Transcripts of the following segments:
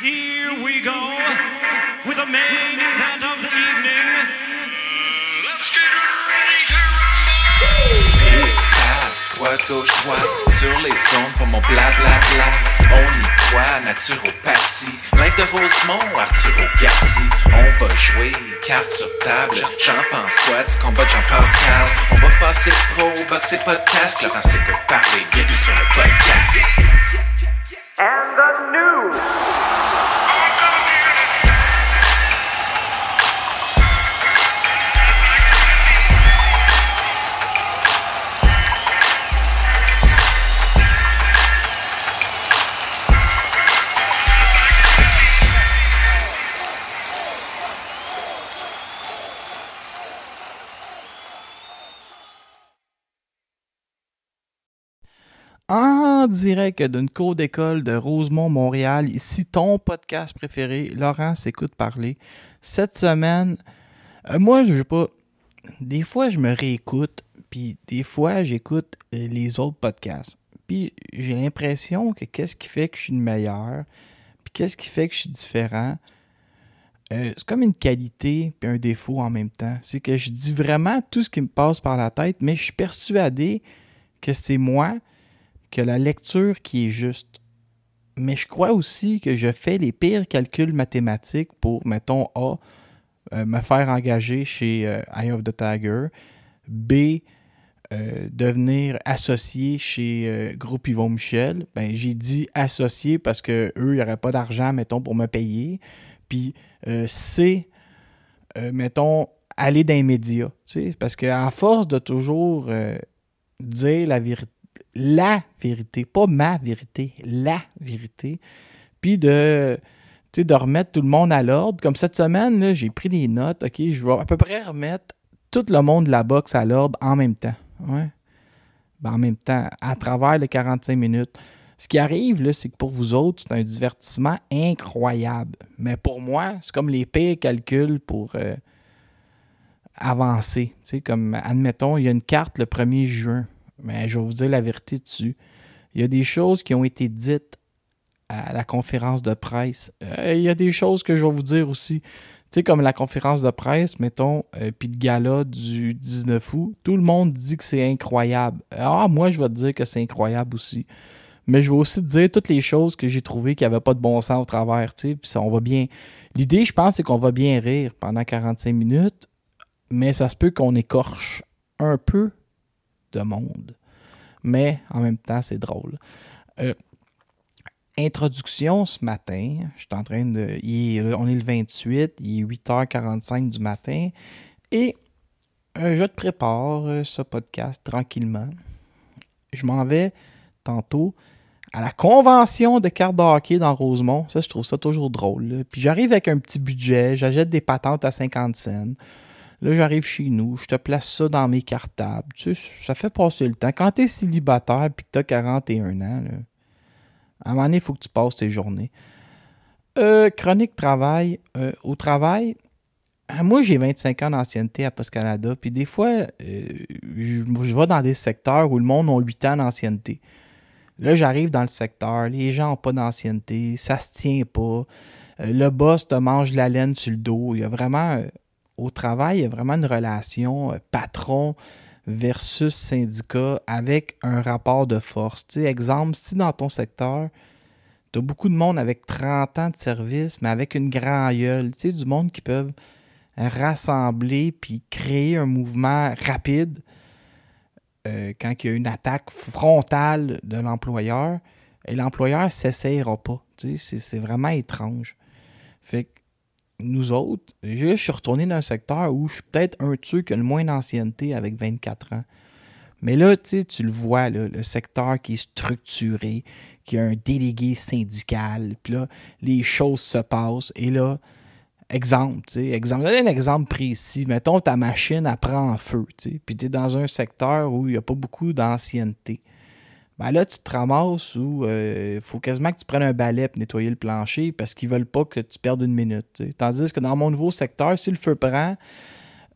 Here we go with the main event of the evening. Let's get ready to rumble! Paf, droite, gauche, droite, sur les ondes pour mon blablabla. On y croit, naturopathie. Live de Rosemont, Arturo Garci. On va jouer, carte sur table. J'en pense quoi du combat de Jean-Pascal? On va passer pro, boxer podcast. Laurent s'écoute parler, bienvenue sur le podcast. And the news. Direct d'une cour d'école de Rosemont, Montréal, ici ton podcast préféré, Laurent s'écoute parler. Cette semaine, euh, moi, je pas. Des fois, je me réécoute, puis des fois, j'écoute euh, les autres podcasts. Puis j'ai l'impression que qu'est-ce qui fait que je suis le meilleur, puis qu'est-ce qui fait que je suis différent. euh, c'est comme une qualité puis un défaut en même temps. C'est que je dis vraiment tout ce qui me passe par la tête, mais je suis persuadé que c'est moi que la lecture qui est juste. Mais je crois aussi que je fais les pires calculs mathématiques pour, mettons, A, euh, me faire engager chez euh, Eye of the Tiger, B, euh, devenir associé chez Groupe Yvon Michel. Ben, j'ai dit associé parce que eux, il n'y aurait pas d'argent, mettons, pour me payer. Puis C, mettons, aller dans les médias. Parce qu'à force de toujours dire la vérité, la vérité, pas ma vérité, la vérité, puis de, de remettre tout le monde à l'ordre. Comme cette semaine, j'ai pris des notes, OK, je vais à peu près remettre tout le monde de la boxe à l'ordre en même temps. Ouais. Ben, en même temps, à travers les 45 minutes. Ce qui arrive, c'est que pour vous autres, c'est un divertissement incroyable. Mais pour moi, c'est comme les pires calculs pour euh, avancer. Tu comme, admettons, il y a une carte le 1er juin. Mais je vais vous dire la vérité dessus. Il y a des choses qui ont été dites à la conférence de presse. Euh, il y a des choses que je vais vous dire aussi. Tu sais, comme la conférence de presse, mettons, euh, puis le gala du 19 août, tout le monde dit que c'est incroyable. Ah, moi, je vais te dire que c'est incroyable aussi. Mais je vais aussi te dire toutes les choses que j'ai trouvées qui n'avaient pas de bon sens au travers, tu on va bien... L'idée, je pense, c'est qu'on va bien rire pendant 45 minutes, mais ça se peut qu'on écorche un peu de monde. Mais en même temps, c'est drôle. Euh, introduction ce matin. Je suis en train de. on est le 28, il est 8h45 du matin. Et euh, je te prépare euh, ce podcast tranquillement. Je m'en vais tantôt à la convention de cartes de hockey dans Rosemont. Ça, je trouve ça toujours drôle. Puis j'arrive avec un petit budget, j'achète des patentes à 50 cents. Là, j'arrive chez nous, je te place ça dans mes cartables. Tu sais, ça fait passer le temps. Quand tu es célibataire et que tu as 41 ans, à un moment donné, il faut que tu passes tes journées. Euh, chronique travail. Euh, au travail, euh, moi, j'ai 25 ans d'ancienneté à Post Canada. Puis des fois, euh, je, vais dans des secteurs où le monde a 8 ans d'ancienneté. Là, j'arrive dans le secteur, les gens n'ont pas d'ancienneté, ça se tient pas. Le boss te mange la laine sur le dos. Il y a vraiment, au travail, il y a vraiment une relation euh, patron versus syndicat avec un rapport de force. Exemple, si dans ton secteur, tu as beaucoup de monde avec 30 ans de service, mais avec une grande gueule, du monde qui peuvent rassembler puis créer un mouvement rapide euh, quand il y a une attaque frontale de l'employeur, et l'employeur ne s'essayera pas. C'est- c'est vraiment étrange. Fait que nous autres, je suis retourné dans un secteur où je suis peut-être un de ceux qui a le moins d'ancienneté avec 24 ans. Mais là, tu le vois, le secteur qui est structuré, qui a un délégué syndical, puis là, les choses se passent. Et là, exemple, tu exemple, un exemple précis. Mettons, ta machine, elle prend en feu, tu sais, puis tu es dans un secteur où il n'y a pas beaucoup d'ancienneté. Ben là, tu te ramasses où il faut quasiment que tu prennes un balai pour nettoyer le plancher parce qu'ils veulent pas que tu perdes une minute. Tandis que dans mon nouveau secteur, si le feu prend,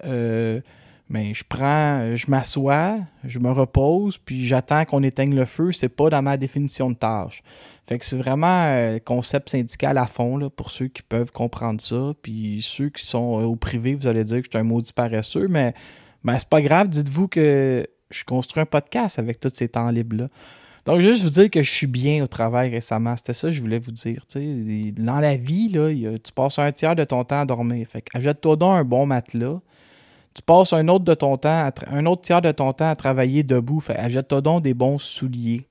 euh, Mais je prends, je m'assois, je me repose, puis j'attends qu'on éteigne le feu. C'est pas dans ma définition de tâche. Fait que c'est vraiment un concept syndical à fond là, pour ceux qui peuvent comprendre ça. Puis ceux qui sont euh, au privé, vous allez dire que je suis un maudit paresseux, mais, mais c'est pas grave. Dites-vous que je construis un podcast avec tous ces temps libres-là. Donc, juste vous dire que je suis bien au travail récemment. C'était ça que je voulais vous dire. Dans la vie, là, tu passes un tiers de ton temps à dormir. Fait achète-toi donc un bon matelas. Tu passes un autre, de ton temps un autre tiers de ton temps à travailler debout. Fait achète-toi donc des bons souliers.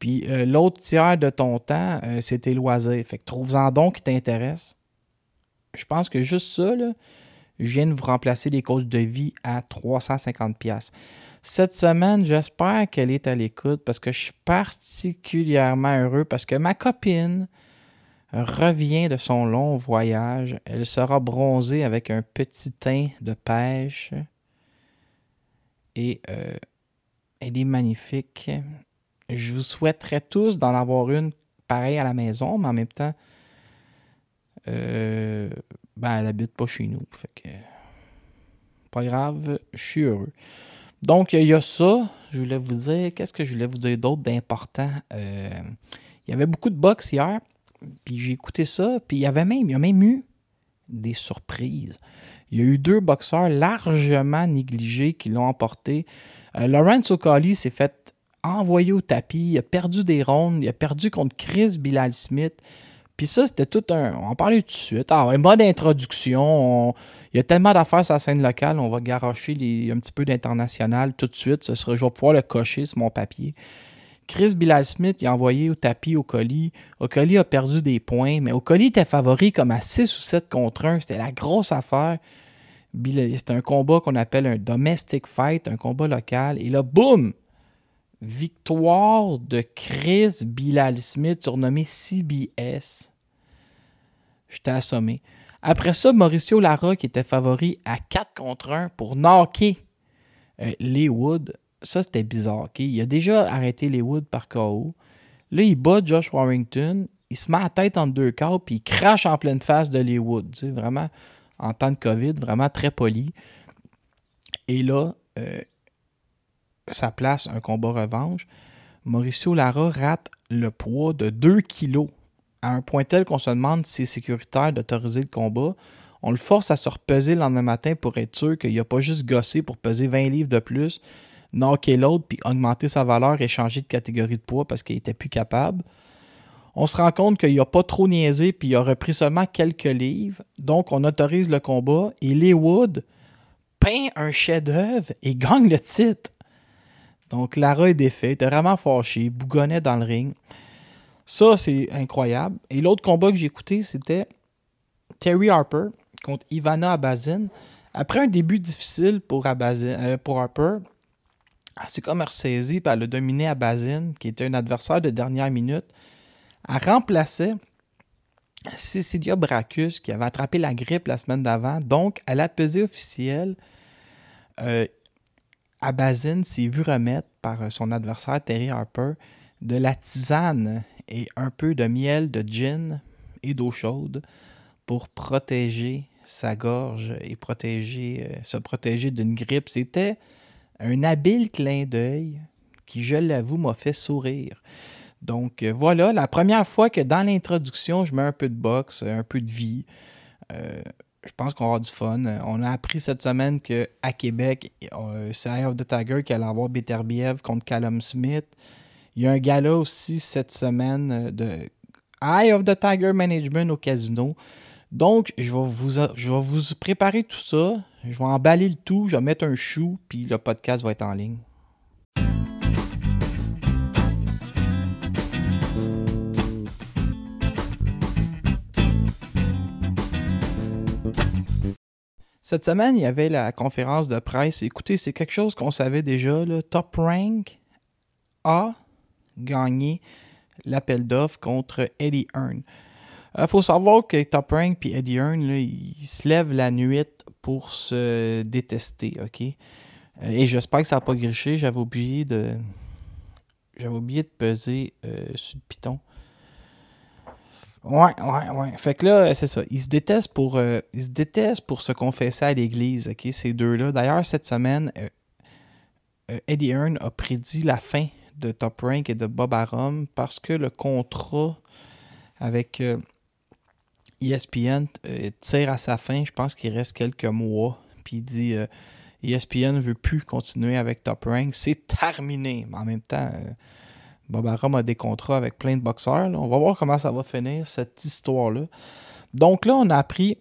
Puis euh, l'autre tiers de ton temps, euh, c'est tes loisirs. Fait que trouve-en donc qui t'intéresse. Je pense que juste ça, je viens de vous remplacer les coachs de vie à 350$. Cette semaine, j'espère qu'elle est à l'écoute parce que je suis particulièrement heureux parce que ma copine revient de son long voyage. Elle sera bronzée avec un petit teint de pêche. Et euh, elle est magnifique. Je vous souhaiterais tous d'en avoir une pareille à la maison, mais en même temps, euh, ben, elle habite pas chez nous. Pas grave, je suis heureux. Donc, il y a ça. Je voulais vous dire, qu'est-ce que je voulais vous dire d'autre d'important? Euh, il y avait beaucoup de box hier, puis j'ai écouté ça, puis il y avait même, il y a même eu des surprises. Il y a eu deux boxeurs largement négligés qui l'ont emporté. Euh, O'Calley s'est fait envoyer au tapis, il a perdu des rondes, il a perdu contre Chris Bilal Smith. Puis ça, c'était tout un. On en parlait tout de suite. Ah, un mode d'introduction. Il y a tellement d'affaires sur la scène locale, on va garocher les... un petit peu d'international tout de suite. Ce sera... Je vais pouvoir le cocher sur mon papier. Chris Bilal Smith il a envoyé au tapis au colis. colis a perdu des points, mais colis était favori comme à 6 ou 7 contre 1. C'était la grosse affaire. C'était un combat qu'on appelle un domestic fight, un combat local. Et là, boum! Victoire de Chris Bilal Smith, surnommé CBS. J'étais assommé. Après ça, Mauricio Lara, qui était favori à 4 contre 1 pour knocker euh, les Woods. Ça, c'était bizarre. Il a déjà arrêté les Woods par KO. Là, il bat Josh Warrington. Il se met à tête en deux quarts, puis il crache en pleine face de les Woods. vraiment, en temps de COVID, vraiment très poli. Et là, euh, sa place un combat revanche, Mauricio Lara rate le poids de 2 kilos à un point tel qu'on se demande si c'est sécuritaire d'autoriser le combat. On le force à se repeser le lendemain matin pour être sûr qu'il n'a pas juste gossé pour peser 20 livres de plus, knocker l'autre, puis augmenter sa valeur et changer de catégorie de poids parce qu'il n'était plus capable. On se rend compte qu'il n'a pas trop niaisé, puis il a repris seulement quelques livres. Donc, on autorise le combat et Lee Wood peint un chef-d'œuvre et gagne le titre. Donc, Lara est défait, était vraiment fâché, bougonnait dans le ring. Ça, c'est incroyable. Et l'autre combat que j'ai écouté, c'était Terry Harper contre Ivana Abazin. Après un début difficile pour, euh, pour Harper, elle s'est comme ressaisie elle a dominé Abazin, qui était un adversaire de dernière minute. Elle remplaçait Cecilia Bracus, qui avait attrapé la grippe la semaine d'avant. Donc, à la pesée officielle, euh, Abazin s'est vu remettre par euh, son adversaire Terry Harper de la tisane et un peu de miel de gin et d'eau chaude pour protéger sa gorge et protéger, euh, se protéger d'une grippe. C'était un habile clin d'œil qui, je l'avoue, m'a fait sourire. Donc euh, voilà, la première fois que dans l'introduction, je mets un peu de boxe, un peu de vie je pense qu'on va avoir du fun. On a appris cette semaine qu'à Québec, euh, c'est Eye of the Tiger qui allait avoir Beterbiev contre Callum Smith. Il y a un gala aussi cette semaine euh, de Eye of the Tiger Management au casino. Donc, je vais vous, je vais vous préparer tout ça. Je vais emballer le tout. Je vais mettre un chou, puis le podcast va être en ligne. Cette semaine, il y avait la conférence de presse. Écoutez, c'est quelque chose qu'on savait déjà. Top Rank a gagné l'appel d'offres contre Eddie Hearn. Il euh, faut savoir que Top Rank et Eddie Hearn, ils se lèvent la nuit pour se détester, ok? Euh, et j'espère que ça n'a pas griché. J'avais oublié de. J'avais oublié de peser euh, sur le piton. Ouais, ouais, ouais. Fait que là, c'est ça. Ils se détestent pour, euh, ils se détestent pour se confesser à l'église, OK, ces deux-là. D'ailleurs, cette semaine, euh, euh, Eddie Hearn a prédit la fin de Top Rank et de Bob Arum parce que le contrat avec euh, ESPN euh, tire à sa fin. Je pense qu'il reste quelques mois. Puis il dit euh, ESPN ne veut plus continuer avec Top Rank. C'est terminé. Mais en même temps, Bob Arum a des contrats avec plein de boxeurs. On va voir comment ça va finir, cette histoire-là. Donc là, on a appris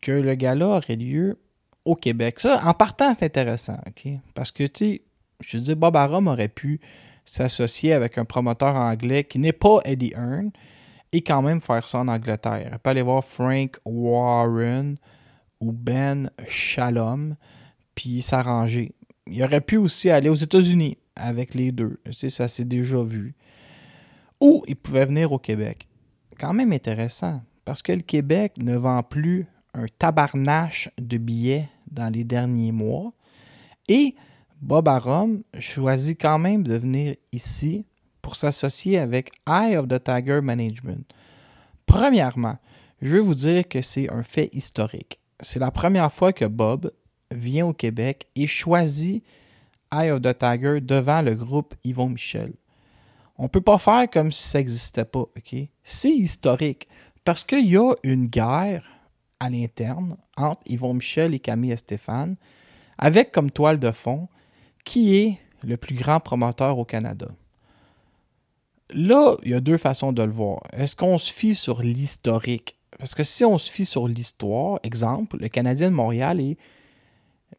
que le gala aurait lieu au Québec. Ça, en partant, c'est intéressant, OK? Parce que, tu sais, je dire, Bob Arum aurait pu s'associer avec un promoteur anglais qui n'est pas Eddie Hearn et quand même faire ça en Angleterre. Il peut aller voir Frank Warren ou Ben Shalom puis s'arranger. Il aurait pu aussi aller aux États-Unis avec les deux. Tu ça s'est déjà vu. Ou il pouvait venir au Québec. Quand même intéressant, parce que le Québec ne vend plus un tabarnache de billets dans les derniers mois. Et Bob Arum choisit quand même de venir ici pour s'associer avec Eye of the Tiger Management. Premièrement, je veux vous dire que c'est un fait historique. C'est la première fois que Bob vient au Québec et choisit Eye of Tiger devant le groupe Yvon Michel. On ne peut pas faire comme si ça n'existait pas? C'est historique parce qu'il y a une guerre à l'interne entre Yvon Michel et Camille Stéphane avec comme toile de fond qui est le plus grand promoteur au Canada. Là, il y a deux façons de le voir. Est-ce qu'on se fie sur l'historique? Parce que si on se fie sur l'histoire, exemple, le Canadien de Montréal est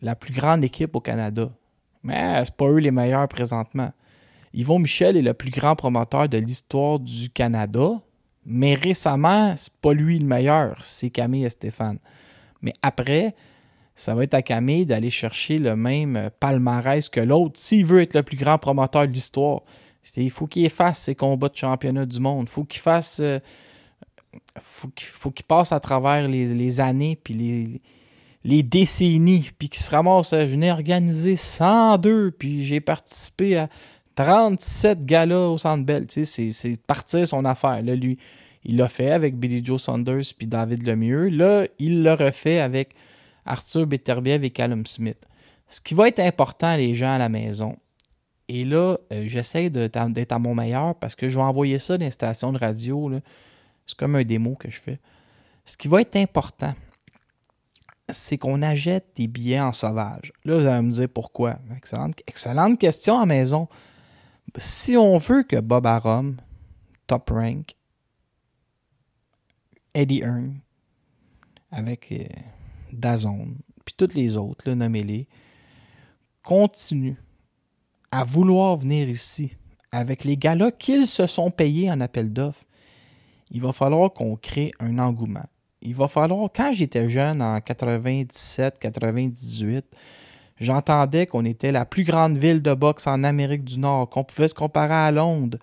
la plus grande équipe au Canada. Mais c'est pas eux les meilleurs présentement. Yvon Michel est le plus grand promoteur de l'histoire du Canada, mais récemment, c'est pas lui le meilleur, c'est Camille et Stéphane. Mais après, ça va être à Camille d'aller chercher le même palmarès que l'autre s'il veut être le plus grand promoteur de l'histoire. Il faut qu'il efface ses combats de championnat du monde. Il faut qu'il fasse. euh, faut qu'il faut qu'il passe à travers les, les années puis les, les décennies. Puis qu'il se ramasse. Je n'ai organisé 102. Puis j'ai participé à 37 galas au Centre Bell. Tu sais, c'est- partir son affaire. Là, lui, il l'a fait avec Billy Joe Saunders puis David Lemieux. Là, il l'a refait avec Arthur Beterbiev et Callum Smith. Ce qui va être important, les gens à la maison, et là, euh, j'essaie d'être à mon meilleur parce que je vais envoyer ça dans les de radio. C'est comme un démo que je fais. Ce qui va être important, c'est qu'on achète des billets en sauvage. Là, vous allez me dire pourquoi. Excellente, question à maison. Si on veut que Bob Arum, Top Rank, Eddie Hearn, avec euh, Dazone, puis toutes les autres, nommez-les, continuent à vouloir venir ici avec les gars-là qu'ils se sont payés en appel d'offres, il va falloir qu'on crée un engouement. Il va falloir, quand j'étais jeune, en 97, 98, j'entendais qu'on était la plus grande ville de boxe en Amérique du Nord, qu'on pouvait se comparer à Londres,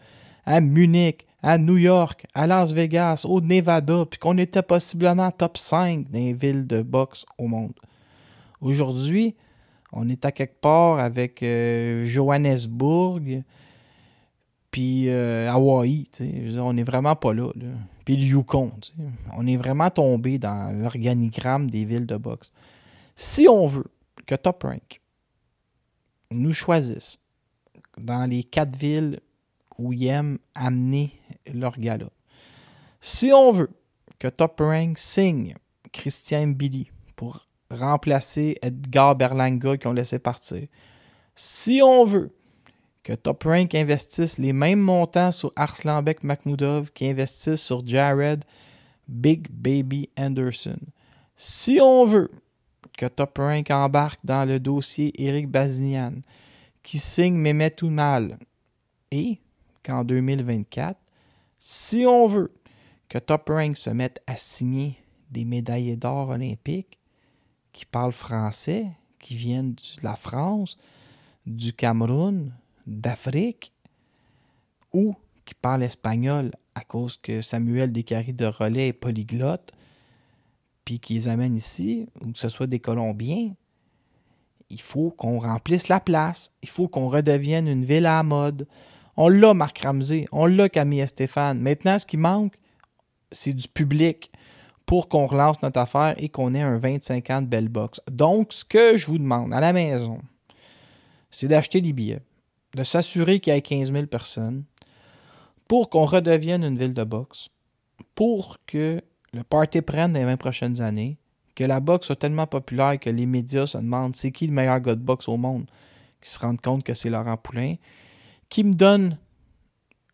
à Munich, à New York, à Las Vegas, au Nevada, puis qu'on était possiblement top 5 des villes de boxe au monde. Aujourd'hui, on est à quelque part avec euh, Johannesburg, puis euh, Hawaï. on n'est vraiment pas là. Puis le Yukon. On est vraiment tombé dans l'organigramme des villes de boxe. Si on veut que Top Rank nous choisisse dans les quatre villes où ils aiment amener leur gala, si on veut que Top Rank signe Christian Billy pour remplacer Edgar Berlanga qui ont laissé partir. Si on veut que Top Rank investisse les mêmes montants sur Arslanbek Makhmoudov qui investissent sur Jared Big Baby Anderson. Si on veut que Top Rank embarque dans le dossier Eric Bazinian qui signe Mehmet Oumal et qu'en 2024, si on veut que Top Rank se mette à signer des médaillés d'or olympiques, qui parlent français, qui viennent de la France, du Cameroun, d'Afrique, ou qui parlent espagnol à cause que Samuel Descaries de Relais est polyglotte, puis qui les amènent ici, ou que ce soit des Colombiens, il faut qu'on remplisse la place. Il faut qu'on redevienne une ville à mode. On l'a, Marc Ramsey. On l'a, Camille et Stéphane. Maintenant, ce qui manque, c'est du public pour qu'on relance notre affaire et qu'on ait un 25 ans de belle box. Donc, ce que je vous demande à la maison, c'est d'acheter des billets, de s'assurer qu'il y ait 15 000 personnes pour qu'on redevienne une ville de boxe, pour que le party prenne les 20 prochaines années, que la boxe soit tellement populaire que les médias se demandent c'est qui le meilleur gars de boxe au monde, qu'ils se rendent compte que c'est Laurent Poulain, qui me donne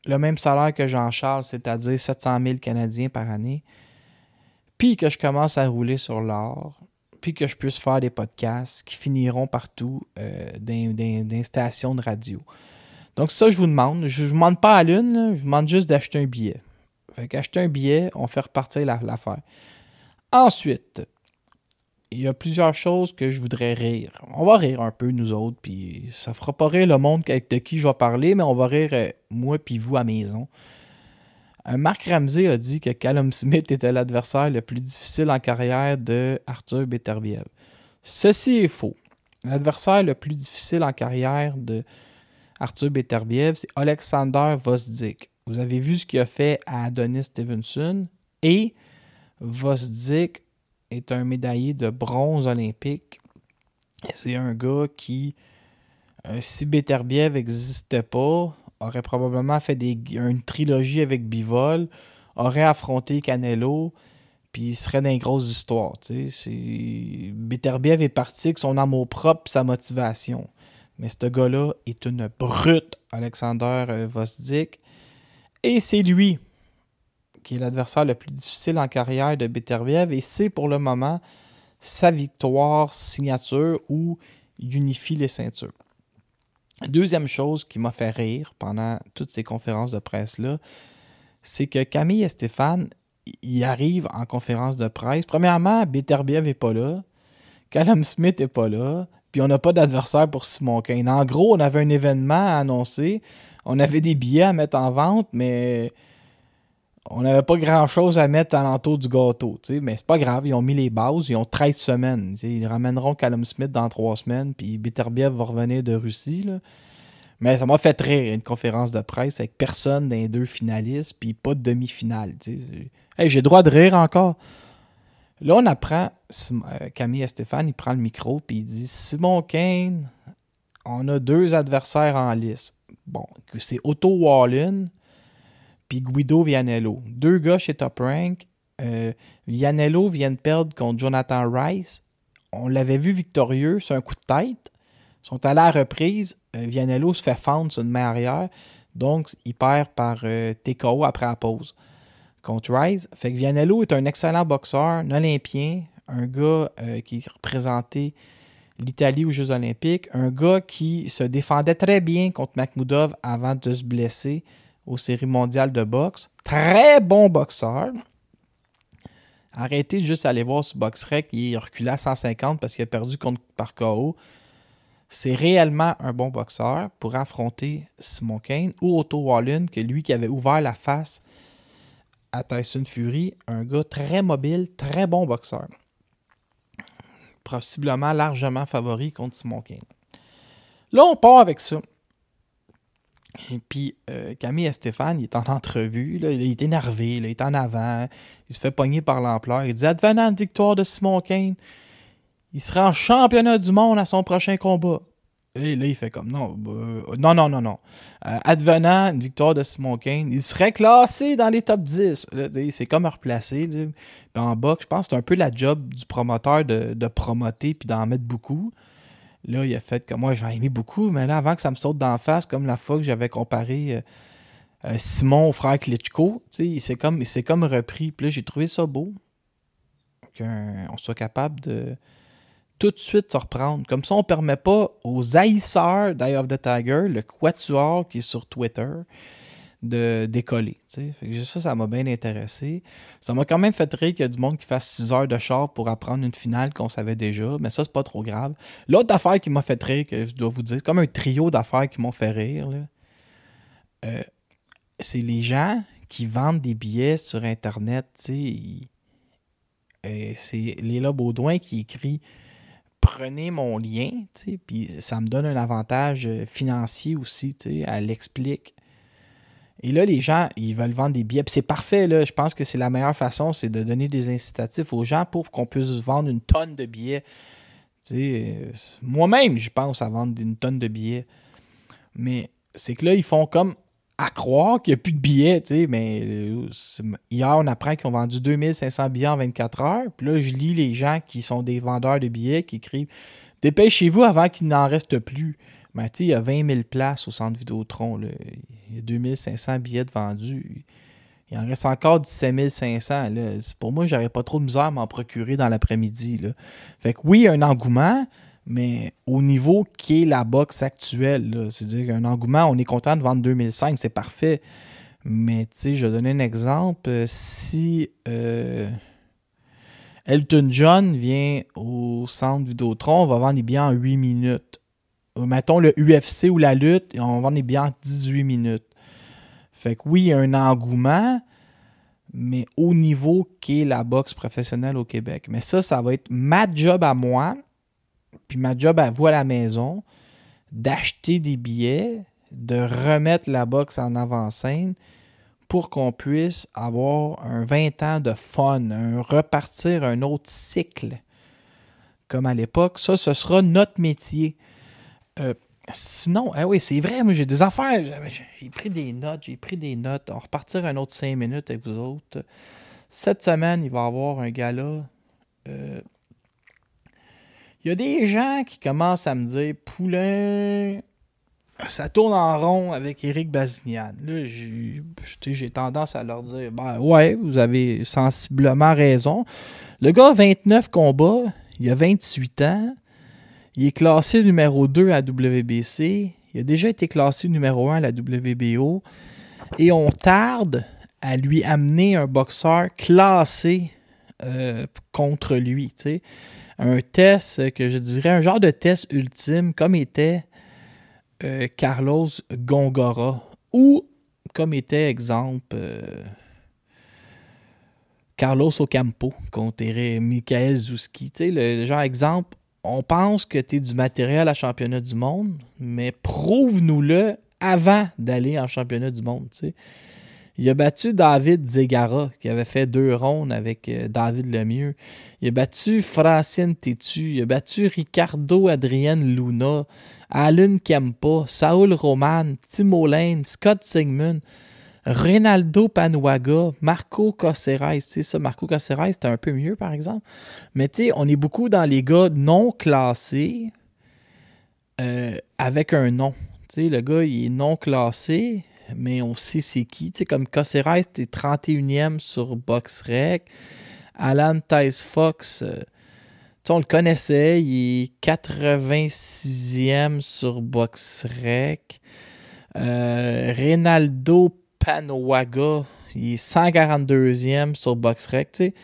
le même salaire que Jean-Charles, c'est-à-dire 700 000 Canadiens par année, puis que je commence à rouler sur l'or, puis que je puisse faire des podcasts qui finiront partout euh, dans, stations de radio. Donc ça, je vous demande. Je ne vous demande pas à l'une, je vous demande juste d'acheter un billet. Fait qu'acheter un billet, on fait repartir la- l'affaire. Ensuite, il y a plusieurs choses que je voudrais rire. On va rire un peu, nous autres, puis ça fera pas rire le monde de qui je vais parler, mais on va rire euh, moi puis vous à maison. Euh, Marc Ramsey a dit que Callum Smith était l'adversaire le plus difficile en carrière de Arthur Beterbiev. Ceci est faux. L'adversaire le plus difficile en carrière de Arthur Beterbiev, c'est Alexander Vosdik. Vous avez vu ce qu'il a fait à Adonis Stevenson et Vosdik est un médaillé de bronze olympique. C'est un gars qui, euh, si Beterbiev n'existait pas, aurait probablement fait une trilogie avec Bivol, aurait affronté Canelo, puis il serait dans une grosse histoire. Beterbiev est parti avec son amour propre sa motivation. Mais ce gars-là est une brute, Alexander euh, Vosdik. Et c'est lui qui est l'adversaire le plus difficile en carrière de Beterbiev. Et c'est pour le moment sa victoire signature où il unifie les ceintures. Deuxième chose qui m'a fait rire pendant toutes ces conférences de presse-là, c'est que Camille et Stéphane, ils arrivent en conférence de presse. Premièrement, Beterbiev n'est pas là. Callum Smith n'est pas là. Puis on n'a pas d'adversaire pour Simon Kane. En gros, on avait un événement à annoncer. On avait des billets à mettre en vente, mais on n'avait pas grand-chose à mettre à l'entour du gâteau. tu sais. Mais c'est pas grave, ils ont mis les bases, ils ont 13 semaines. Ils ramèneront Callum Smith dans 3 semaines, puis Beterbiev va revenir de Russie. Mais ça m'a fait rire, une conférence de presse avec personne les deux finalistes, puis pas de demi-finale. Hey, J'ai droit de rire encore. Là, on apprend, euh, Camille et Stéphane, il prend le micro, puis il dit Simon Kane, on a deux adversaires en lice. Bon, c'est Otto Wallin, puis Guido Vianello. Deux gars chez Top Rank. Euh, Vianello vient de perdre contre Jonathan Rice. On l'avait vu victorieux sur un coup de tête. Ils sont allés à la reprise. Euh, Vianello se fait fendre sur une main arrière. Donc, il perd par euh, TKO après la pause contre Rice. Fait que Vianello est un excellent boxeur, un Olympien, un gars qui représentait l'Italie aux Jeux Olympiques, un gars qui se défendait très bien contre Makhmoudov avant de se blesser aux séries mondiales de boxe. Très bon boxeur. Arrêtez juste aller voir ce BoxRec, il est reculé à 150 parce qu'il a perdu contre, par KO. C'est réellement un bon boxeur pour affronter Simon Kane ou Otto Wallin, que lui qui avait ouvert la face à Tyson Fury, un gars très mobile, très bon boxeur. Possiblement largement favori contre Simon Kane. Là, on part avec ça. Et puis, euh, Camille et Stéphane, il est en entrevue, là, il est énervé, il est en avant, il se fait pogner par l'ampleur. Il dit Advenant une victoire de Simon Kane, il sera en championnat du monde à son prochain combat. Et là, il fait comme non, euh, non, non, non, non. Euh, advenant une victoire de Simon Kane, il serait classé dans les top 10. Là, tu sais, C'est comme. Puis en boxe, je pense que c'est un peu la job du promoteur de, de promoter puis d'en mettre beaucoup. Là, il a fait comme moi, j'en ai mis beaucoup, mais là, avant que ça me saute d'en face, comme la fois que j'avais comparé euh, euh, Simon au frère Klitschko, il s'est comme, comme repris. Puis là, j'ai trouvé ça beau qu'on soit capable de tout de suite se reprendre. Comme ça, on ne permet pas aux haïsseurs d'Eye of the Tiger, le quatuor qui est sur Twitter, de décoller. Fait ça, ça m'a bien intéressé. Ça m'a quand même fait rire qu'il y a du monde qui fasse 6 heures de char pour apprendre une finale qu'on savait déjà, mais ça, c'est pas trop grave. L'autre affaire qui m'a fait rire, que je dois vous dire, comme un trio d'affaires qui m'ont fait rire, euh, c'est les gens qui vendent des billets sur Internet. euh, c'est Léla Baudouin qui écrit prenez mon lien, puis ça me donne un avantage euh, financier aussi, elle l'explique. Et là, les gens, ils veulent vendre des billets. C'est parfait, là. Je pense que c'est la meilleure façon, c'est de donner des incitatifs aux gens pour qu'on puisse vendre une tonne de billets. Euh, moi-même, je pense à vendre une tonne de billets. Mais c'est que là, ils font comme à croire qu'il n'y a plus de billets, tu mais euh, hier, on apprend qu'ils ont vendu 2500 billets en 24 heures. Puis là, je lis les gens qui sont des vendeurs de billets qui écrivent « Dépêchez-vous avant qu'il n'en reste plus ». Mais tu il y a 20 000 places au centre Vidéotron. Là. Il y a 2500 billets de vendus. Il en reste encore 17 500. Là. Pour moi, j'aurais pas trop de misère à m'en procurer dans l'après-midi. Fait que oui, il y a un engouement, mais au niveau qui est la boxe actuelle, c'est-à-dire qu'un engouement, on est content de vendre 2005, c'est parfait. Mais je vais donner un exemple. Euh, Si euh, Elton John vient au centre Vidéotron, on va vendre des billets en 8 minutes. Ou mettons le UFC ou la lutte, on va vendre des billets en 18 minutes. Fait que oui, il y a un engouement, mais au niveau qu'est la boxe professionnelle au Québec. Mais ça, ça va être ma job à moi, puis ma job à vous à la maison, d'acheter des billets, de remettre la boxe en avant-scène pour qu'on puisse avoir un 20 ans de fun, un repartir un autre cycle comme à l'époque. Ça, ce sera notre métier. Euh, sinon, ah oui, c'est vrai, moi j'ai des affaires. J'ai- pris des notes, j'ai pris des notes. On va repartir un autre 5 minutes avec vous autres. Cette semaine, il va y avoir un gala. Euh, il y a des gens qui commencent à me dire Poulain, ça tourne en rond avec Eric Bazignan. Là, j'ai tendance à leur dire Ben ouais, vous avez sensiblement raison. Le gars a 29 combats, il a 28 ans. Il est classé numéro 2 à WBC. Il a déjà été classé numéro 1 à la WBO. Et on tarde à lui amener un boxeur classé euh, contre lui. Un test que je dirais, un genre de test ultime, comme était euh, Carlos Gongora. Ou comme était, exemple, euh, Carlos Ocampo contre Michael Zouski. Le, le genre exemple, on pense que tu es du matériel à championnat du monde, mais prouve-nous-le avant d'aller en championnat du monde. Il a battu David Zegara, qui avait fait deux rondes avec euh, David Lemieux. Il a battu Francine Tétu. Il a battu Ricardo Adrienne Luna, Alan Kempa, Saul Roman, Timo Lane, Scott Sigmund. Reynaldo Panuaga, Marco Caceres, sais ça, Marco Caceres, c'était un peu mieux par exemple. Mais tu sais, on est beaucoup dans les gars non classés euh, avec un nom. Tu sais, le gars, il est non classé, mais on sait c'est qui. Tu sais, comme Caceres, t'es 31e sur BoxRec. Alan Tice Fox, euh, on le connaissait, il est 86e sur BoxRec. Euh, Reynaldo Panowaga, il est 142e sur BoxRec. tu sais.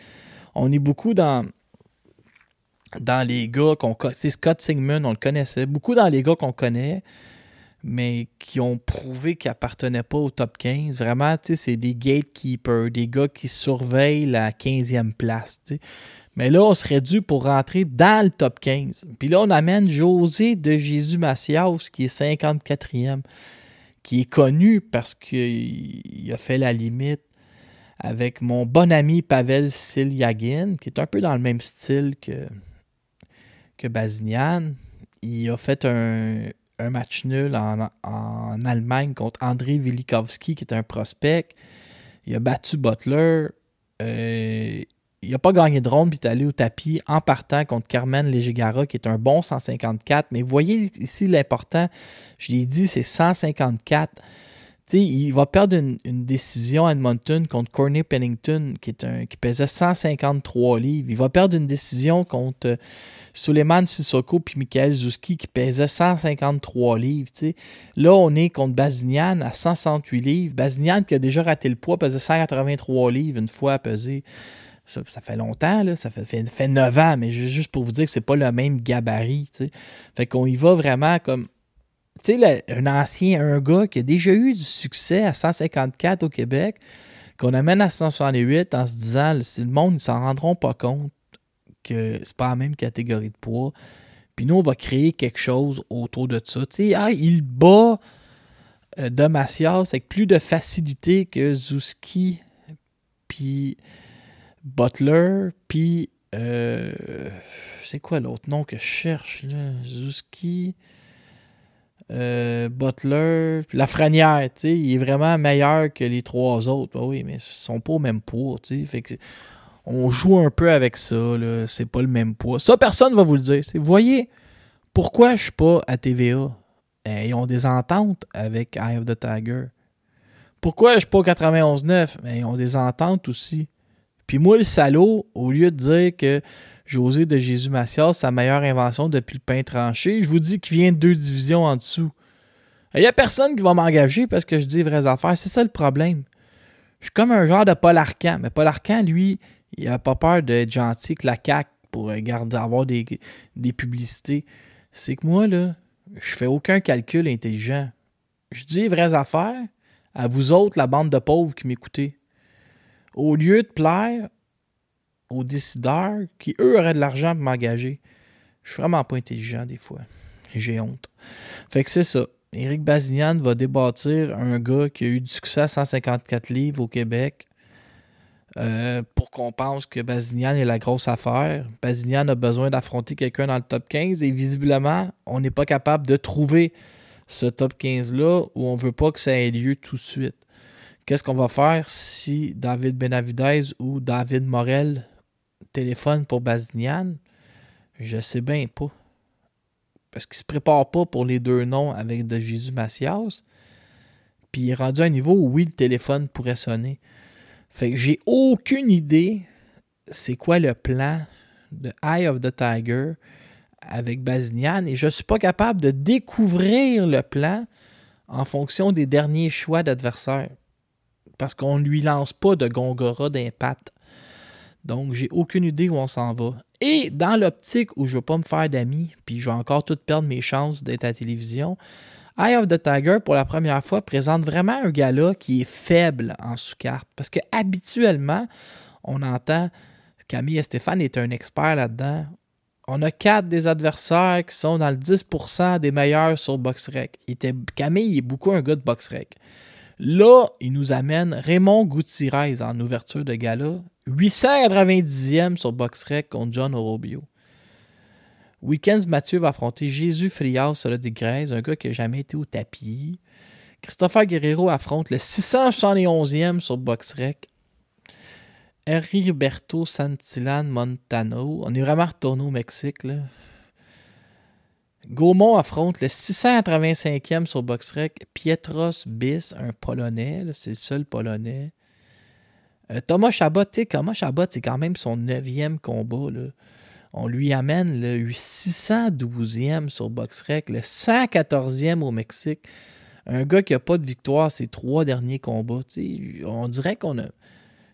On est beaucoup dans, dans les gars qu'on connaît. Scott Sigmund, on le connaissait. Beaucoup dans les gars qu'on connaît, mais qui ont prouvé qu'ils n'appartenaient pas au top 15. Vraiment, c'est des gatekeepers, des gars qui surveillent la 15e place. Mais là, on serait dû pour rentrer dans le top 15. Puis là, on amène José de Jésus Macias, qui est 54e qui est connu parce qu'il a fait la limite avec mon bon ami Pavel Silyagin, qui est un peu dans le même style que, que Bazignan. Il a fait un, un match nul en, en Allemagne contre André Velikovski, qui est un prospect. Il a battu Butler. Euh, il n'a pas gagné de ronde, puis est allé au tapis en partant contre Carmen Legegara, qui est un bon 154. Mais voyez ici l'important, je l'ai dit, c'est 154. Tu sais, il va perdre une, décision à Edmonton contre Corney Pennington, qui, est un, qui pesait 153 livres. Il va perdre une décision contre euh, Suleiman Sissoko puis Michael Zouski, qui pesait 153 livres. Là, on est contre Bazignan à 168 livres. Bazignan, qui a déjà raté le poids, pesait 183 livres une fois à peser. Ça, fait longtemps, là. ça fait, fait, fait 9 ans, mais ju- juste pour vous dire que c'est pas le même gabarit. tu sais. Fait qu'on y va vraiment comme. Tu sais, un ancien, un gars qui a déjà eu du succès à 154 au Québec, qu'on amène à 168 en se disant, si le monde, ils s'en rendront pas compte que c'est pas la même catégorie de poids. Puis nous, on va créer quelque chose autour de ça. Tu sais, ah, il bat euh, de Macias avec plus de facilité que Zuski, puis Butler, puis. euh, c'est quoi l'autre nom que je cherche là? Zuski. euh, Butler, puis Lafrenière, tu sais, il est vraiment meilleur que les trois autres. Bah oui, mais ils sont pas au même poids, tu sais. On joue un peu avec ça, là. C'est pas le même poids. Ça, personne va vous le dire. Vous voyez, pourquoi je suis pas à TVA? Eh, ils ont des ententes avec Eye of the Tiger. Pourquoi je suis pas au 91.9? Eh, ils ont des ententes aussi. Puis moi, le salaud, au lieu de dire que José de Jésus Macias, sa meilleure invention depuis le pain tranché, je vous dis qu'il vient de deux divisions en dessous. Il n'y a personne qui va m'engager parce que je dis vraies affaires. C'est ça le problème. Je suis comme un genre de Paul Arcan. Mais Paul Arcan, lui, il a pas peur d'être gentil que la CAQ pour euh, garder, avoir des, des publicités. C'est que moi, là, je fais aucun calcul intelligent. Je dis vraies affaires à vous autres, la bande de pauvres qui m'écoutez. Au lieu de plaire aux décideurs qui, eux, auraient de l'argent pour m'engager. Je suis vraiment pas intelligent des fois. J'ai honte. Fait que c'est ça. Éric Bazignan va débâtir un gars qui a eu du succès à 154 livres au Québec euh, pour qu'on pense que Bazignan est la grosse affaire. Bazignan a besoin d'affronter quelqu'un dans le top 15 et visiblement, on n'est pas capable de trouver ce top 15-là où on veut pas que ça ait lieu tout de suite. Qu'est-ce qu'on va faire si David Benavidez ou David Morel téléphone pour Bazignan? Je sais bien pas. Parce qu'il se prépare pas pour les deux noms avec de Jésus Macias. Puis il est rendu à un niveau où oui, le téléphone pourrait sonner. Fait que j'ai aucune idée c'est quoi le plan de Eye of the Tiger avec Bazignan et je suis pas capable de découvrir le plan en fonction des derniers choix d'adversaires. Parce qu'on ne lui lance pas de Gongora d'impact. Donc, j'ai aucune idée où on s'en va. Et dans l'optique où je ne veux pas me faire d'amis, puis je vais encore tout perdre mes chances d'être à la télévision, Eye of the Tiger, pour la première fois, présente vraiment un gars-là qui est faible en sous-carte. Parce que habituellement, on entend Camille et Stéphane est un expert là-dedans. On a quatre des adversaires qui sont dans le 10% des meilleurs sur BoxRec. Camille est beaucoup un gars de BoxRec. Là, il nous amène Raymond Gutiérrez en ouverture de gala. 890e sur BoxRec contre John Orobio. Weekends Mathieu va affronter Jésus Frias sur le Grèzes, un gars qui n'a jamais été au tapis. Christopher Guerrero affronte le 671e sur BoxRec. Heriberto Santillan Montano. On est vraiment retourné au Mexique. Là. Gaumont affronte le 685e sur BoxRec. Pietros Bis, un Polonais. C'est le seul Polonais. Euh, Thomas Chabot, tu sais, c'est quand même son neuvième combat. Là. On lui amène le 612e sur BoxRec, le 114e au Mexique. Un gars qui n'a pas de victoire ses trois derniers combats. On dirait qu'on a.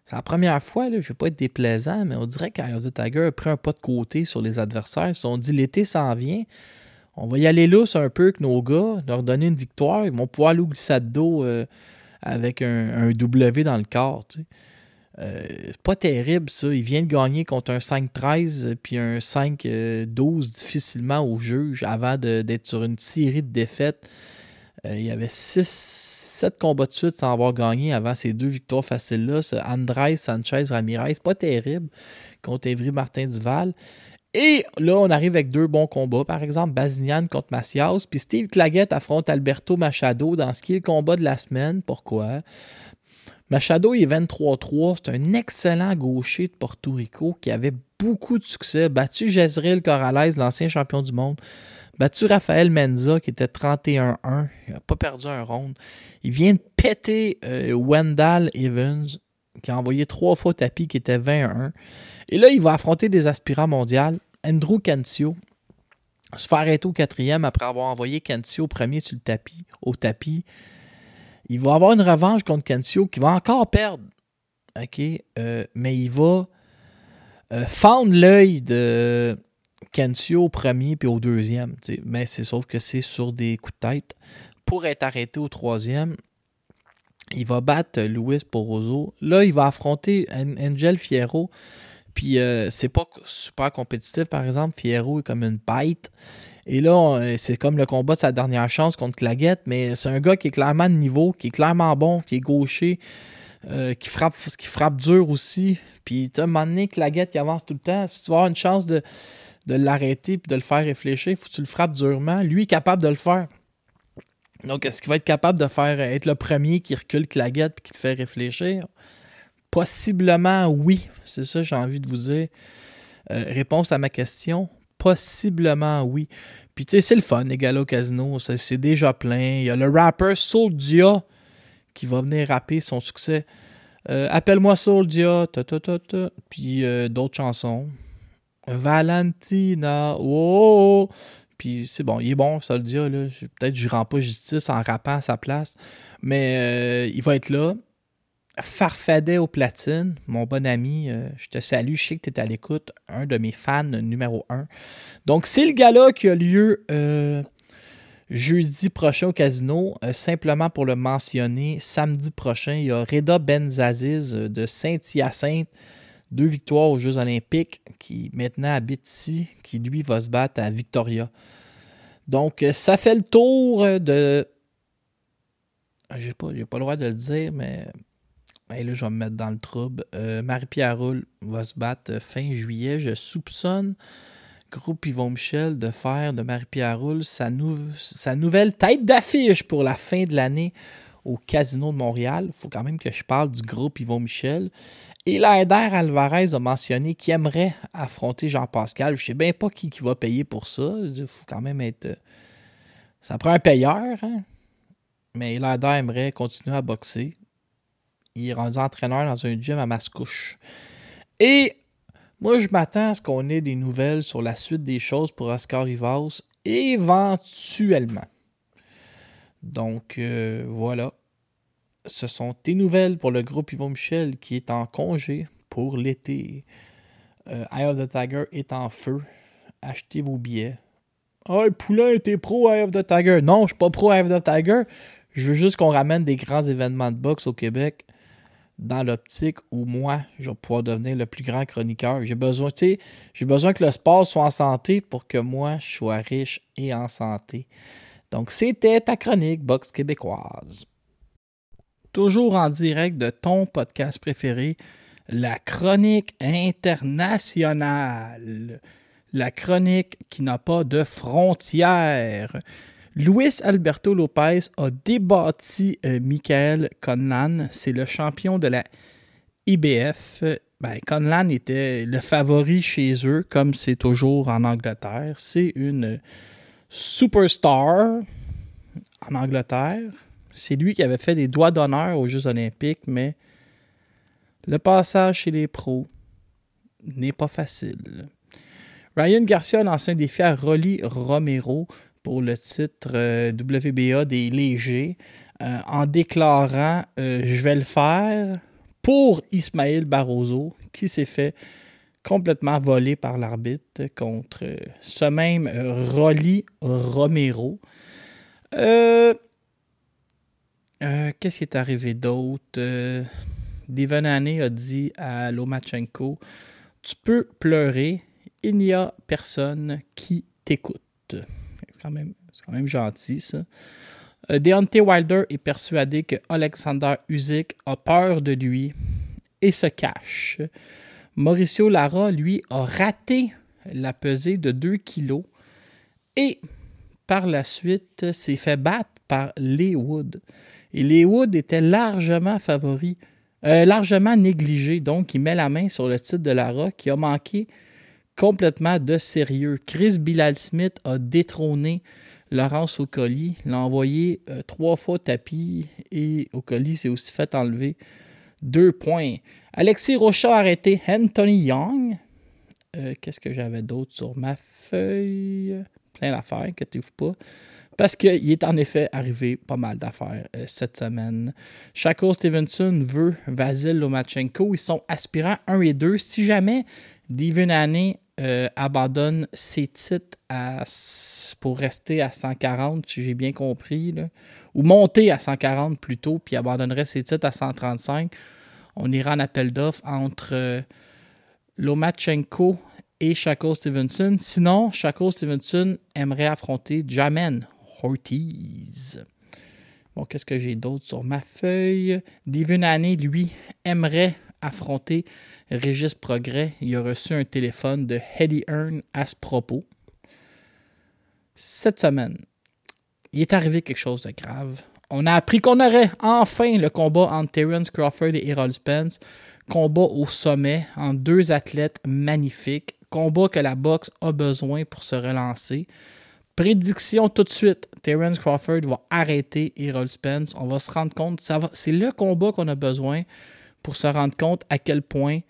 C'est la première fois, je ne vais pas être déplaisant, mais on dirait the Tiger a pris un pas de côté sur les adversaires. Se sont dit l'été s'en vient. On va y aller lousse un peu avec nos gars, leur donner une victoire. Ils vont pouvoir aller au glissade euh, avec un, W dans le corps. Euh, pas terrible ça. Il vient de gagner contre un 5-13 puis un 5-12 difficilement au juge avant d'être sur une série de défaites. Euh, il y avait 7 combats de suite sans avoir gagné avant ces deux victoires faciles-là. Andrés Sanchez Ramirez, pas terrible contre Evry Martin Duval. Et là, on arrive avec deux bons combats. Par exemple, Bazignan contre Macias. Puis Steve Claggett affronte Alberto Machado dans ce qui est le combat de la semaine. Pourquoi? Machado il est 23-3. C'est un excellent gaucher de Porto Rico qui avait beaucoup de succès. Battu Jezreel Corrales, l'ancien champion du monde. Battu Rafael Menza qui était 31-1. Il n'a pas perdu un round. Il vient de péter euh, Wendell Evans qui a envoyé trois fois tapis qui était 21. Et là, il va affronter des aspirants mondiaux. Andrew Cancio se fait arrêter au quatrième après avoir envoyé Cancio premier sur le tapis, au tapis. Il va avoir une revanche contre Cancio qui va encore perdre. OK? Euh, mais il va euh, fendre l'œil de Cancio au premier puis au deuxième. Mais c'est sauf que c'est sur des coups de tête. Pour être arrêté au troisième, il va battre Luis Poroso. Là, il va affronter An- Angel Fierro. Puis euh, c'est pas super compétitif, par exemple. Fierro est comme une bête. Et là, on- c'est comme le combat de sa dernière chance contre Claguette, mais c'est un gars qui est clairement de niveau, qui est clairement bon, qui est gaucher, euh, qui, frappe, qui frappe dur aussi. Puis, tu sais, un moment donné, Claguette, il avance tout le temps. Si tu veux avoir une chance de, de l'arrêter et de le faire réfléchir, il faut que tu le frappes durement. Lui est capable de le faire. Donc, est-ce qu'il va être capable de faire être le premier qui recule Claguette et qui le fait réfléchir? Possiblement oui. C'est ça j'ai envie de vous dire. Euh, réponse à ma question, possiblement oui. Puis tu sais, c'est le fun, les galas au casino, c'est déjà plein. Il y a le rapper Souldia qui va venir rapper son succès. Euh, Appelle-moi Souldia, ta ta ta ta. Puis euh, d'autres chansons. Valentina, oh, Puis c'est bon, il est bon. Je- Peut-être que je rends pas justice en rappant à sa place. Mais il va être là. Farfadet au platine, mon bon ami, euh, je te salue, je sais que tu es à l'écoute, un de mes fans numéro un. Donc, c'est le gala qui a lieu euh, jeudi prochain au casino. Euh, simplement pour le mentionner, samedi prochain, il y a Reda Benzaziz de Saint-Hyacinthe, deux victoires aux Jeux Olympiques, qui maintenant habite ici, qui lui va se battre à Victoria. Donc, ça fait le tour de. J'ai pas, pas le droit de le dire, mais Hey, là, je vais me mettre dans le trouble. Euh, Marie-Pierre Roule va se battre euh, fin juillet. Je soupçonne Groupe Yvon Michel de faire de Marie-Pierre Roule sa, nou- sa nouvelle tête d'affiche pour la fin de l'année au Casino de Montréal. Il faut quand même que je parle du groupe Yvon Michel. Et Laider Alvarez a mentionné qu'il aimerait affronter Jean-Pascal. Je sais bien pas qui, qui va payer pour ça. Il faut quand même être. euh, Ça prend un payeur, hein? Mais Laider aimerait continuer à boxer. Il est rendu entraîneur dans un gym à Mascouche. Et moi, je m'attends à ce qu'on ait des nouvelles sur la suite des choses pour Oscar Rivas éventuellement. Donc, euh, voilà. Ce sont tes nouvelles pour le groupe Yvon Michel qui est en congé pour l'été. Euh, Eye of the Tiger est en feu. Achetez vos billets. Ah, Poulain, t'es pro Eye of the Tiger. Non, je suis pas pro Eye of the Tiger. Je veux juste qu'on ramène des grands événements de boxe au Québec dans l'optique où moi, je vais pouvoir devenir le plus grand chroniqueur. J'ai besoin, que le sport soit en santé pour que moi, je sois riche et en santé. Donc, c'était ta chronique boxe québécoise. Toujours en direct de ton podcast préféré, la chronique internationale. La chronique qui n'a pas de frontières. Luis Alberto Lopez a débattu euh, Michael Conlan. C'est le champion de la IBF. Ben, Conlan était le favori chez eux, comme c'est toujours en Angleterre. C'est une superstar en Angleterre. C'est lui qui avait fait des doigts d'honneur aux Jeux olympiques, mais le passage chez les pros n'est pas facile. Ryan Garcia a lancé un défi à Rolly Romero pour le titre euh, WBA des légers euh, en déclarant euh, Je vais le faire pour Ismaël Barroso qui s'est fait complètement voler par l'arbitre contre ce même Rolly Romero. Qu'est-ce qui est arrivé d'autre? Devon Haney a dit à Lomachenko Tu peux pleurer, il n'y a personne qui t'écoute. C'est quand même, quand même gentil, ça. Euh, Deontay Wilder est persuadé que Alexander Usyk a peur de lui et se cache. Mauricio Lara, lui, a raté la pesée de 2 kilos et par la suite s'est fait battre par Lee Wood. Et Lee Wood était largement favori, euh, largement négligé. Donc, il met la main sur le titre de Lara qui a manqué complètement de sérieux. Chris Bilal Smith a détrôné Laurence Ocoli, l'a envoyé euh, trois fois tapis et Ocoli s'est aussi fait enlever deux points. Alexis Rocha a arrêté Anthony Young. Euh, Qu'est-ce que j'avais d'autre sur ma feuille? Plein d'affaires, inquiétez-vous pas. Parce qu'il est en effet arrivé pas mal d'affaires euh, cette semaine. Shakur Stevenson veut Vasil Lomachenko. Ils sont aspirants 1 et 2. Si jamais Devin Haney euh, abandonne ses titres à, pour rester à 140, si j'ai bien compris, là, ou monter à 140 plutôt, puis abandonnerait ses titres à 135, on ira en appel d'offres entre euh, Lomachenko et Shakur Stevenson. Sinon, Shakur Stevenson aimerait affronter Jamen Ortiz. Bon, qu'est-ce que j'ai d'autre sur ma feuille? Devin Haney, lui, aimerait affronter Régis Progrès. Il a reçu un téléphone de Eddie Hearn à ce propos. Cette semaine, il est arrivé quelque chose de grave. On a appris qu'on aurait enfin le combat entre Terence Crawford et Errol Spence. Combat au sommet entre deux athlètes magnifiques. Combat que la boxe a besoin pour se relancer. Prédiction tout de suite. Terence Crawford va arrêter Errol Spence. On va se rendre compte. C'est le combat qu'on a besoin pour se rendre compte à quel point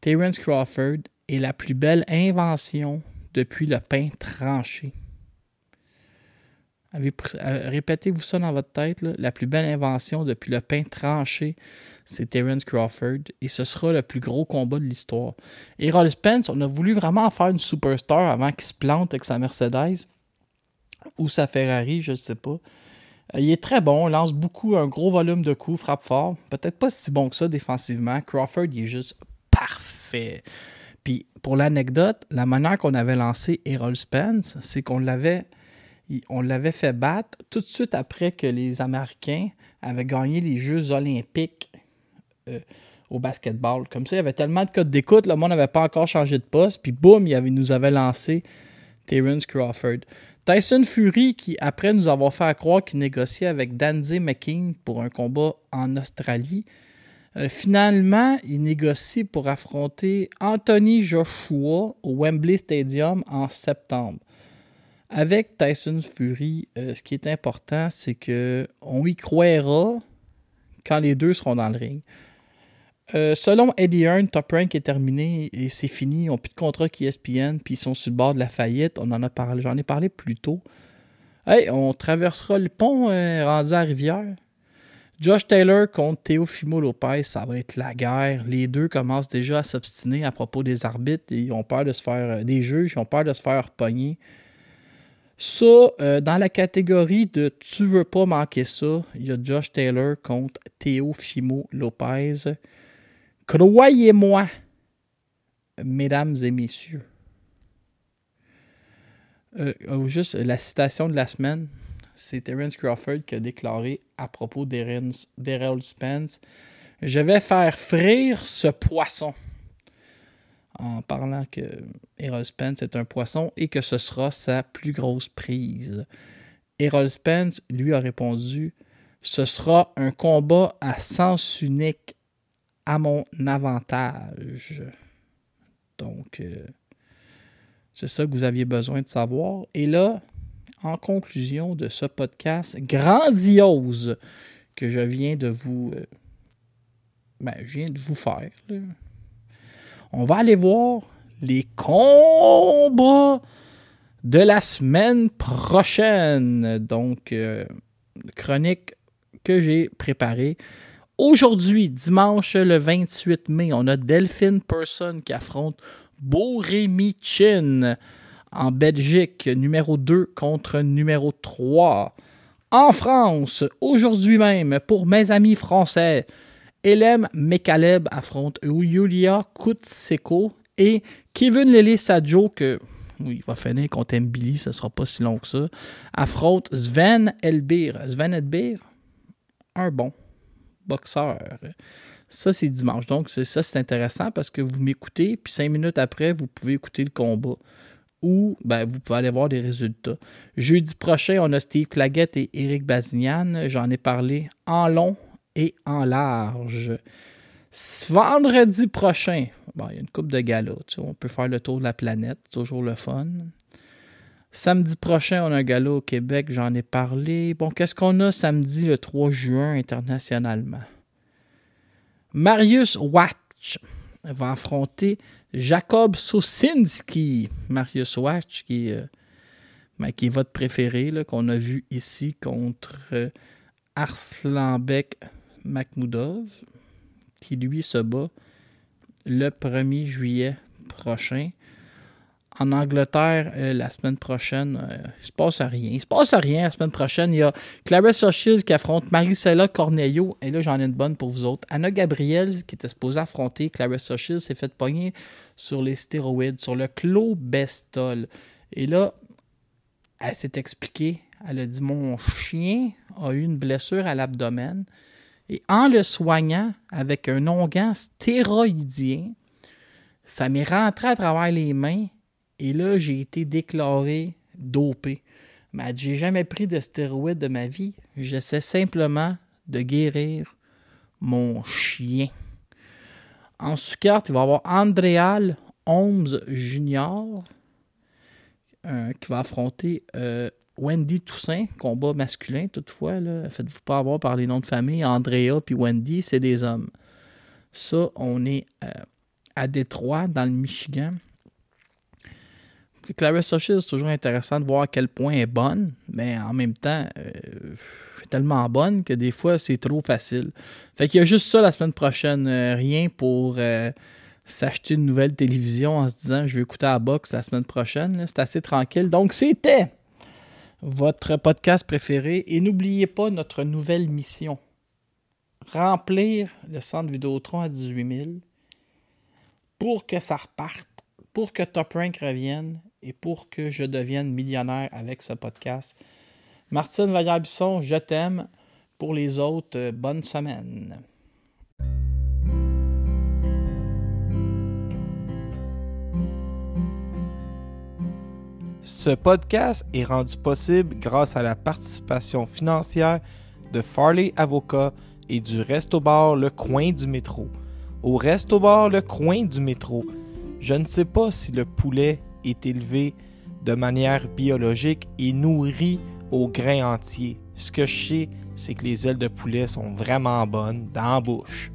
Terence Crawford est la plus belle invention depuis le pain tranché. Euh, répétez-vous ça dans votre tête. La plus belle invention depuis le pain tranché, c'est Terence Crawford. Et ce sera le plus gros combat de l'histoire. Et Roll Spence, on a voulu vraiment faire une superstar avant qu'il se plante avec sa Mercedes ou sa Ferrari, je ne sais pas. Il est très bon, lance beaucoup, un gros volume de coups, frappe fort. Peut-être pas si bon que ça défensivement. Crawford, il est juste parfait. Puis pour l'anecdote, la manière qu'on avait lancé Errol Spence, c'est qu'on l'avait fait battre tout de suite après que les Américains avaient gagné les Jeux olympiques euh, au basketball. Comme ça, il y avait tellement de codes d'écoute, le monde n'avait pas encore changé de poste, puis boum, il nous avait lancé Terence Crawford. Tyson Fury, qui après nous avoir fait croire qu'il négociait avec Danzy McKean pour un combat en Australie, euh, finalement, il négocie pour affronter Anthony Joshua au Wembley Stadium en septembre. Avec Tyson Fury, euh, ce qui est important, c'est que on y croira quand les deux seront dans le ring. Euh, selon Eddie Hearn, Top Rank est terminé et c'est fini. Ils n'ont plus de contrat qui ESPN, puis ils sont sur le bord de la faillite. On en a parlé, j'en ai parlé plus tôt. Hey, on traversera le pont euh, rendu à Rivière. Josh Taylor contre Teofimo Lopez, ça va être la guerre. Les deux commencent déjà à s'obstiner à propos des arbitres. Ils ont peur de se faire. des juges, ils ont peur de se faire pogner. Ça, euh, dans la catégorie de tu veux pas manquer ça, il y a Josh Taylor contre Théo Fimo Lopez. Croyez-moi, mesdames et messieurs. Euh, oh, juste la citation de la semaine, c'est Terence Crawford qui a déclaré à propos d'Errol Spence Je vais faire frire ce poisson en parlant que Errol Spence est un poisson et que ce sera sa plus grosse prise. Errol Spence lui a répondu Ce sera un combat à sens unique à mon avantage. Donc, euh, c'est ça que vous aviez besoin de savoir. Et là, en conclusion de ce podcast grandiose que je viens de vous, euh, ben, je viens de vous faire, on va aller voir les combats de la semaine prochaine. Donc, euh, chronique que j'ai préparée. Aujourd'hui, dimanche le 28 mai, on a Delphine Person qui affronte Borémy Chin en Belgique, numéro 2 contre numéro 3. En France, aujourd'hui même, pour mes amis français, Elem Mekaleb affronte Yulia Kutseko et Kevin Lele Sadjo, que oui, il va finir contre Billy, ce ne sera pas si long que ça, affronte Sven Elbir. Sven Elbir, un bon boxeur. Ça, c'est dimanche. Donc, c'est ça, c'est intéressant parce que vous m'écoutez, puis cinq minutes après, vous pouvez écouter le combat. Ou ben, vous pouvez aller voir des résultats. Jeudi prochain, on a Steve Claggett et Eric Bazignan. J'en ai parlé en long et en large. Vendredi prochain, il y a une coupe de gala. on peut faire le tour de la planète, toujours le fun. Samedi prochain, on a un gala au Québec, j'en ai parlé. Bon, qu'est-ce qu'on a samedi le 3 juin internationalement? Marius Watch va affronter Jacob Sosinski. Marius Watch, qui, euh, ben, est votre préféré, qu'on a vu ici contre euh, Arslanbek Makhmoudov, qui lui se bat le 1er juillet prochain. En Angleterre euh, la semaine prochaine. Euh, il se passe rien. Il se passe rien la semaine prochaine. Il y a Clarissa Shields qui affronte Maricela Cornelio. Et là, j'en ai une bonne pour vous autres. Anna Gabriel, qui était supposée affronter Clarissa Shields, s'est fait pogner sur les stéroïdes, sur le clobestol. Et là, elle s'est expliquée. Elle a dit Mon chien a eu une blessure à l'abdomen. Et en le soignant avec un onguent stéroïdien, ça m'est rentré à travers les mains et là, j'ai été déclaré dopé. Mais j'ai jamais pris de stéroïdes de ma vie. J'essaie simplement de guérir mon chien. En sous-carte, il va y avoir Andréal Holmes Jr. Euh, qui va affronter euh, Wendy Toussaint, combat masculin toutefois. Faites-vous pas avoir par les noms de famille. Andrea puis Wendy, c'est des hommes. Ça, on est euh, à Détroit, dans le Michigan. Clarissa Shields, c'est toujours intéressant de voir à quel point elle est bonne, mais en même temps, euh, tellement bonne que des fois, c'est trop facile. Fait qu'il y a juste ça la semaine prochaine. Euh, rien pour euh, s'acheter une nouvelle télévision en se disant je vais écouter la boxe la semaine prochaine. C'est assez tranquille. Donc, c'était votre podcast préféré. Et n'oubliez pas notre nouvelle mission remplir le centre Vidéotron à 18 000 pour que ça reparte, pour que Top Rank revienne et pour que je devienne millionnaire avec ce podcast. Martine Vaillard-Bisson, je t'aime. Pour les autres, euh, bonne semaine. Ce podcast est rendu possible grâce à la participation financière de Farley Avocat et du Resto Bar Le Coin du Métro. Au Resto Bar Le Coin du Métro, je ne sais pas si le poulet est élevé de manière biologique et nourri au grain entier. Ce que je sais, c'est que les ailes de poulet sont vraiment bonnes dans la bouche.